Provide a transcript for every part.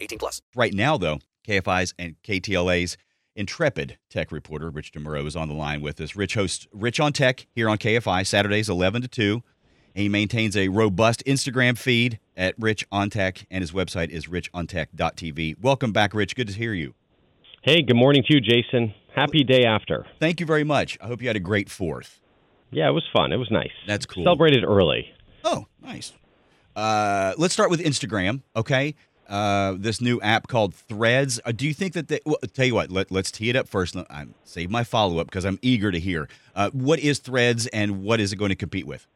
18 plus. Right now, though, KFI's and KTLA's intrepid tech reporter, Rich DeMuro, is on the line with us. Rich hosts Rich on Tech here on KFI, Saturdays 11 to 2. He maintains a robust Instagram feed at Rich on Tech, and his website is richontech.tv. Welcome back, Rich. Good to hear you. Hey, good morning to you, Jason. Happy day after. Thank you very much. I hope you had a great fourth. Yeah, it was fun. It was nice. That's cool. Celebrated early. Oh, nice. Uh, let's start with Instagram, okay? Uh, this new app called Threads. Uh, do you think that they, well, tell you what, let, us tee it up first. I save my follow up because I'm eager to hear. Uh, what is Threads and what is it going to compete with?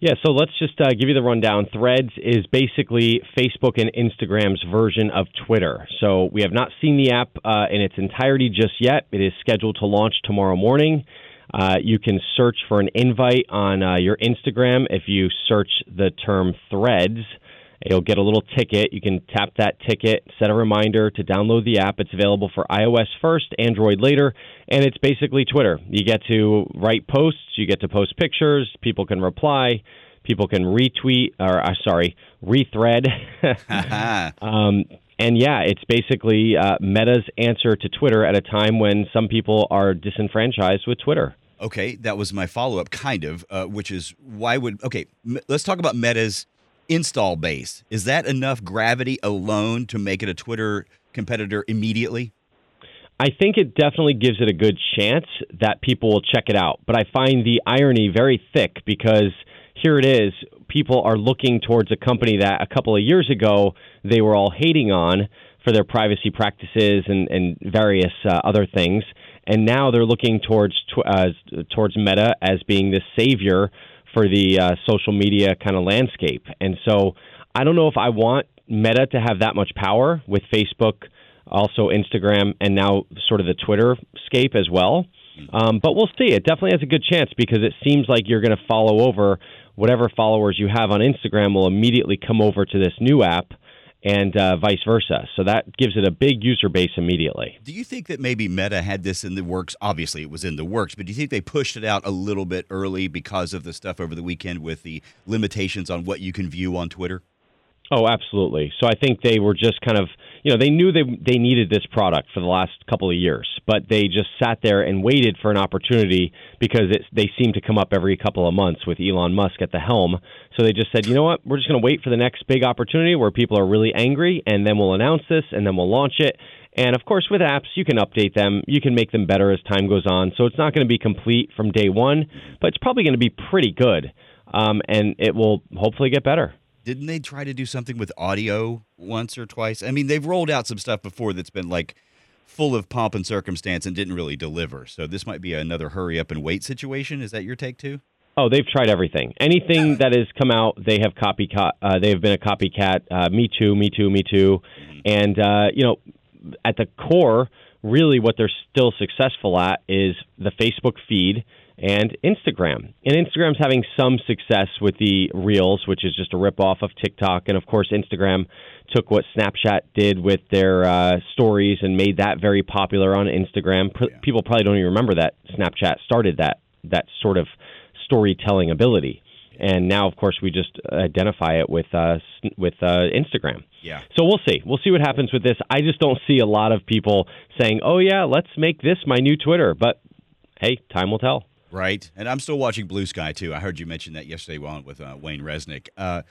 Yeah, so let's just uh, give you the rundown. Threads is basically Facebook and Instagram's version of Twitter. So we have not seen the app uh, in its entirety just yet. It is scheduled to launch tomorrow morning. Uh, you can search for an invite on uh, your Instagram if you search the term Threads. You'll get a little ticket. You can tap that ticket, set a reminder to download the app. It's available for iOS first, Android later, and it's basically Twitter. You get to write posts, you get to post pictures, people can reply, people can retweet, or uh, sorry, rethread. um, and yeah, it's basically uh, Meta's answer to Twitter at a time when some people are disenfranchised with Twitter. Okay, that was my follow up, kind of, uh, which is why would okay? M- let's talk about Meta's install base. Is that enough gravity alone to make it a Twitter competitor immediately? I think it definitely gives it a good chance that people will check it out. But I find the irony very thick because here it is. People are looking towards a company that a couple of years ago they were all hating on for their privacy practices and, and various uh, other things. And now they're looking towards uh, towards Meta as being the savior for the uh, social media kind of landscape. And so I don't know if I want Meta to have that much power with Facebook, also Instagram, and now sort of the Twitter scape as well. Um, but we'll see. It definitely has a good chance because it seems like you're going to follow over whatever followers you have on Instagram will immediately come over to this new app and uh, vice versa. So that gives it a big user base immediately. Do you think that maybe Meta had this in the works? Obviously, it was in the works, but do you think they pushed it out a little bit early because of the stuff over the weekend with the limitations on what you can view on Twitter? Oh, absolutely. So I think they were just kind of, you know, they knew they they needed this product for the last couple of years, but they just sat there and waited for an opportunity because it, they seem to come up every couple of months with Elon Musk at the helm. So they just said, you know what, we're just going to wait for the next big opportunity where people are really angry, and then we'll announce this, and then we'll launch it. And of course, with apps, you can update them, you can make them better as time goes on. So it's not going to be complete from day one, but it's probably going to be pretty good, um, and it will hopefully get better didn't they try to do something with audio once or twice? I mean, they've rolled out some stuff before that's been like full of pomp and circumstance and didn't really deliver. So this might be another hurry up and wait situation. Is that your take too? Oh, they've tried everything. Anything that has come out, they have copycat. Uh, they have been a copycat. Uh, me too. Me too. Me too. Mm-hmm. And uh, you know, at the core, really, what they're still successful at is the Facebook feed and Instagram. And Instagram's having some success with the Reels, which is just a ripoff of TikTok. And of course, Instagram took what Snapchat did with their uh, stories and made that very popular on Instagram. yeah. People probably don't even remember that Snapchat started that that sort of storytelling ability. And now, of course, we just identify it with uh, with uh, Instagram. Yeah. So we'll see. We'll see what happens with this. I just don't see a lot of people saying, "Oh yeah, let's make this my new Twitter." But hey, time will tell. Right. And I'm still watching Blue Sky, too. I heard you mention that yesterday with uh, Wayne Resnick. Uh,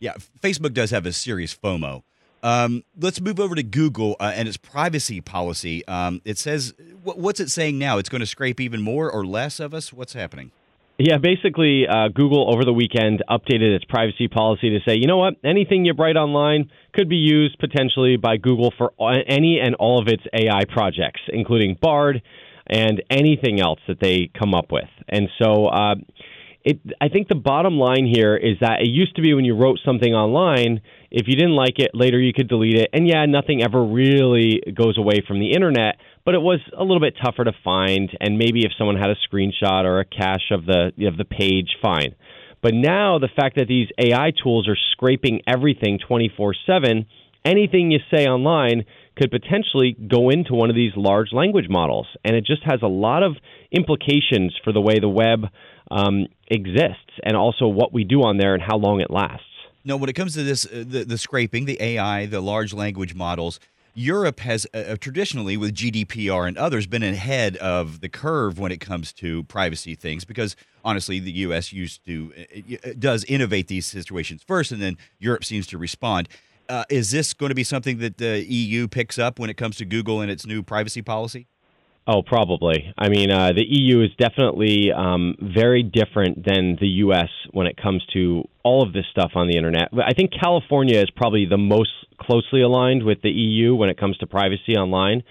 yeah, Facebook does have a serious FOMO. Um, let's move over to Google uh, and its privacy policy. Um, it says, what's it saying now? It's going to scrape even more or less of us? What's happening? Yeah, basically, uh, Google over the weekend updated its privacy policy to say, you know what, anything you write online could be used potentially by Google for any and all of its AI projects, including Bard and anything else that they come up with. And so uh, it, I think the bottom line here is that it used to be when you wrote something online, if you didn't like it, later you could delete it. And yeah, nothing ever really goes away from the internet, but it was a little bit tougher to find. And maybe if someone had a screenshot or a cache of the of the page, fine. But now the fact that these AI tools are scraping everything 24 7, anything you say online could potentially go into one of these large language models. And it just has a lot of implications for the way the web um, exists and also what we do on there and how long it lasts. No, when it comes to this, uh, the, the scraping, the AI, the large language models, Europe has uh, uh traditionally, with GDPR and others, been ahead of the curve when it comes to privacy things because honestly, the U.S. used to uh, does innovate these situations first, and then Europe seems to respond. Uh, is this going to be something that the EU picks up when it comes to Google and its new privacy policy? Oh, probably. I mean, uh, the EU is definitely um, very different than the U.S. when it comes to all of this stuff on the internet. I think California is probably the most closely aligned with the EU when it comes to privacy online.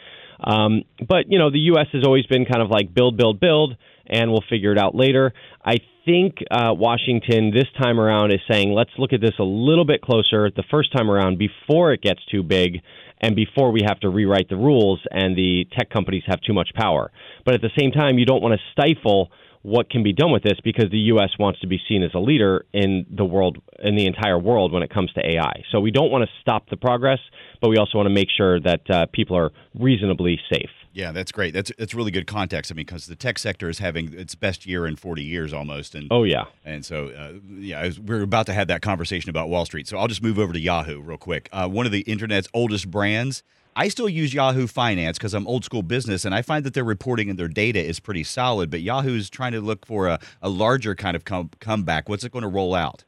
Um, but you know, the U.S. has always been kind of like build, build, build, and we'll figure it out later. I think uh, Washington this time around is saying let's look at this a little bit closer the first time around before it gets too big and before we have to rewrite the rules and the tech companies have too much power. But at the same time, you don't want to stifle what can be done with this because the U.S. wants to be seen as a leader in the world, in the entire world when it comes to AI. So we don't want to stop the progress, but we also want to make sure that uh, people are reasonably safe. Yeah, that's great. That's that's really good context. I mean, because the tech sector is having its best year in 40 years almost. And oh yeah, and so uh, yeah, was, we're about to have that conversation about Wall Street. So I'll just move over to Yahoo real quick. Uh, one of the internet's oldest brands. I still use Yahoo Finance because I'm old school business, and I find that their reporting and their data is pretty solid. But Yahoo's trying to look for a, a larger kind of com- comeback. What's it going to roll out?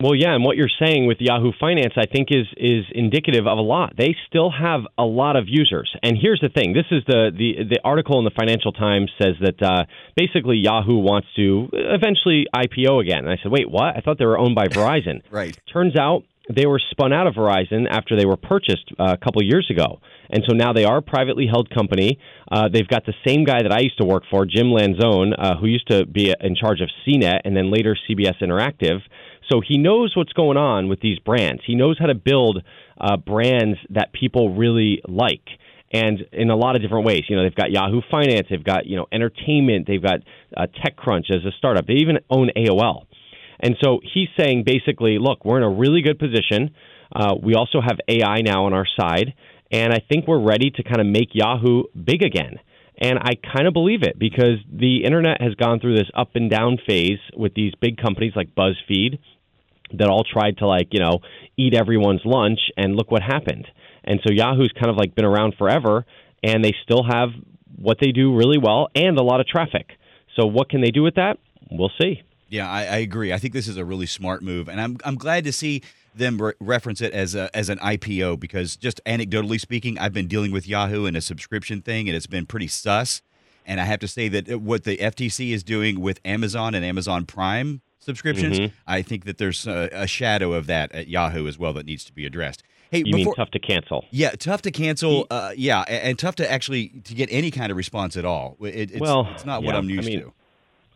Well, yeah, and what you're saying with Yahoo Finance, I think, is is indicative of a lot. They still have a lot of users, and here's the thing: this is the the the article in the Financial Times says that uh, basically Yahoo wants to eventually IPO again. And I said, wait, what? I thought they were owned by Verizon. right. Turns out they were spun out of Verizon after they were purchased uh, a couple years ago. And so now they are a privately held company. Uh, they've got the same guy that I used to work for, Jim Lanzone, uh, who used to be in charge of CNET and then later CBS Interactive. So he knows what's going on with these brands. He knows how to build uh, brands that people really like. And in a lot of different ways, you know, they've got Yahoo Finance, they've got you know entertainment, they've got uh, TechCrunch as a startup, they even own AOL. And so he's saying basically, look, we're in a really good position. Uh, we also have AI now on our side, and I think we're ready to kind of make Yahoo big again. And I kind of believe it because the internet has gone through this up and down phase with these big companies like BuzzFeed that all tried to like, you know, eat everyone's lunch and look what happened. And so Yahoo's kind of like been around forever and they still have what they do really well and a lot of traffic. So what can they do with that? We'll see. Yeah, I, I agree. I think this is a really smart move, and I'm I'm glad to see them re- reference it as a as an IPO because just anecdotally speaking, I've been dealing with Yahoo and a subscription thing, and it's been pretty sus. And I have to say that what the FTC is doing with Amazon and Amazon Prime subscriptions, mm-hmm. I think that there's a, a, shadow of that at Yahoo as well that needs to be addressed. Hey, you before, mean tough to cancel? Yeah, tough to cancel. Uh, yeah, and, and, tough to actually to get any kind of response at all. It, it's, well, it's not yeah, what I'm used I mean, to.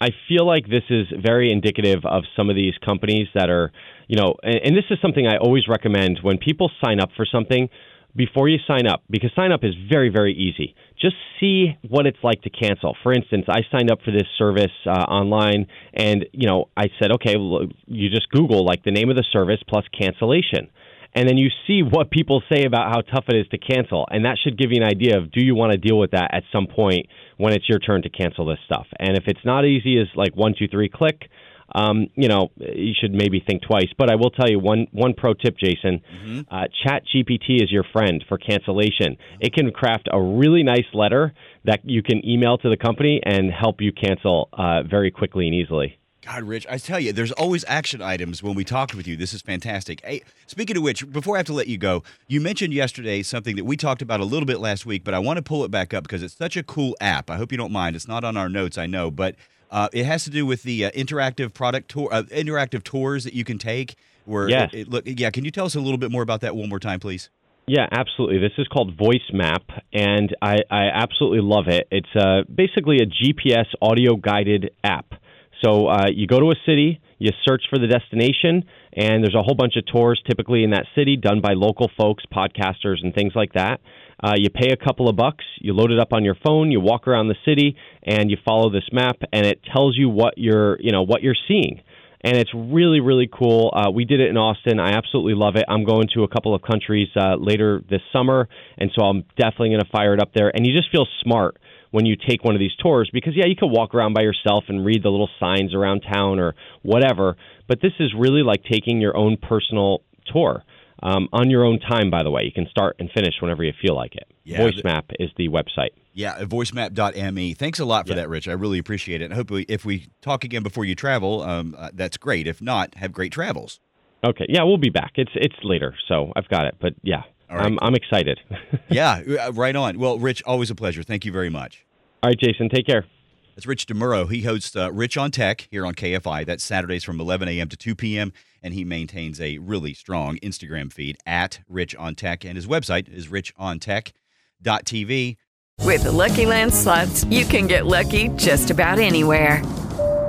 I feel like this is very indicative of some of these companies that are, you know, and, and this is something I always recommend when people sign up for something before you sign up because sign up is very very easy. Just see what it's like to cancel. For instance i signed up for this service uh, online and you know i said okay well, you just google like the name of the service plus cancellation and then you see what people say about how tough it is to cancel and that should give you an idea of do you want to deal with that at some point when it's your turn to cancel this stuff and if it's not easy as like one two three click um, you know, you should maybe think twice. But I will tell you one one pro tip, Jason. Mm-hmm. Uh, Chat GPT is your friend for cancellation. It can craft a really nice letter that you can email to the company and help you cancel uh, very quickly and easily. God, Rich, I tell you, there's always action items when we talk with you. This is fantastic. Hey, speaking of which, before I have to let you go, you mentioned yesterday something that we talked about a little bit last week, but I want to pull it back up because it's such a cool app. I hope you don't mind. It's not on our notes, I know, but uh, it has to do with the uh, interactive product tour, uh, interactive tours that you can take. Where yes. It, it, look, yeah. Can you tell us a little bit more about that one more time, please? Yeah, absolutely. This is called VoiceMap, and I, I absolutely love it. It's uh, basically a GPS audio guided app. So uh, you go to a city, you search for the destination, and there's a whole bunch of tours typically in that city done by local folks, podcasters, and things like that. Uh, you pay a couple of bucks, you load it up on your phone, you walk around the city, and you follow this map, and it tells you what you're, you know, what you're seeing. And it's really, really cool. Uh, we did it in Austin. I absolutely love it. I'm going to a couple of countries uh, later this summer, and so I'm definitely going to fire it up there. And you just feel smart when you take one of these tours because yeah, you can walk around by yourself and read the little signs around town or whatever, but this is really like taking your own personal tour. Um, on your own time, by the way. You can start and finish whenever you feel like it. Yeah, VoiceMap is the website. Yeah, voicemap.me. Thanks a lot for Yeah. that, Rich. I really appreciate it. And hopefully, if we talk again before you travel, um, uh, that's great. If not, have great travels. Okay, yeah, we'll be back. It's it's later, so I've got it. But yeah, right. I'm I'm excited. yeah, uh, right on. Well, Rich, always a pleasure. Thank you very much. All right, Jason, take care. That's Rich DeMuro. He hosts uh, Rich on Tech here on KFI. That's Saturdays from 11 a.m. to 2 p.m. And he maintains a really strong Instagram feed at Rich on Tech. And his website is richontech.tv. With the Lucky Land slots, you can get lucky just about anywhere.